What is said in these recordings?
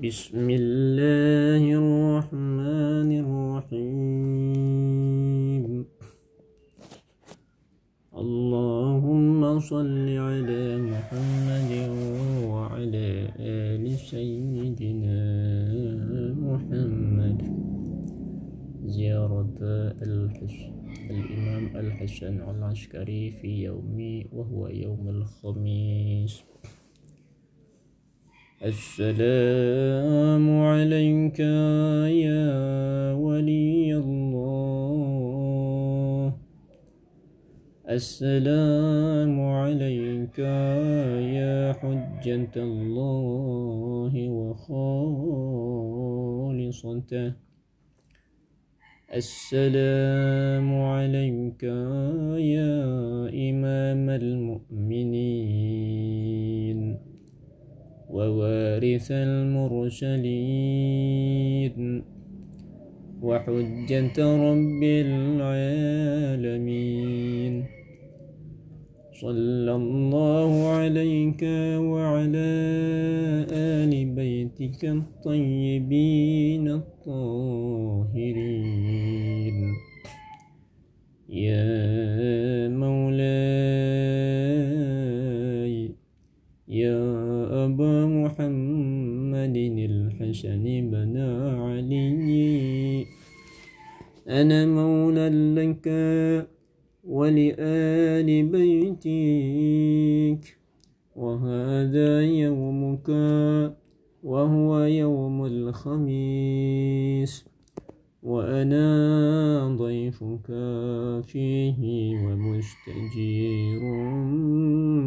بسم الله الرحمن الرحيم. اللهم صل على محمد وعلى آل سيدنا محمد. زيارة الحسن الإمام الحسن العسكري في يوم وهو يوم الخميس. السلام عليك يا ولي الله. السلام عليك يا حجة الله وخالصته. السلام عليك يا إمام المؤمنين. ووارث المرسلين وحجة رب العالمين صلى الله عليك وعلى آل بيتك الطيبين الطاهرين. يا أبا محمد الحسن بن علي. أنا مولى لك ولآل بيتك. وهذا يومك وهو يوم الخميس. وأنا ضيفك فيه ومستجير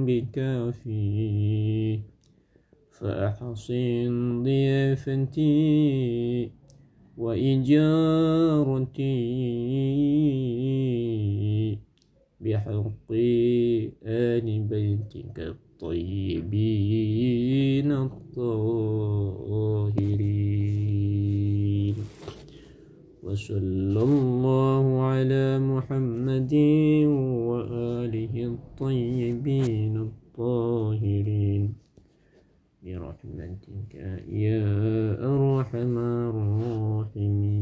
بك فيه فأحصن ضيافتي وإجارتي بحق آل بيتك الطيبين الطاهرين. وصلى الله على محمد وآله الطيبين الطاهرين. برحمتك يا أرحم الراحمين.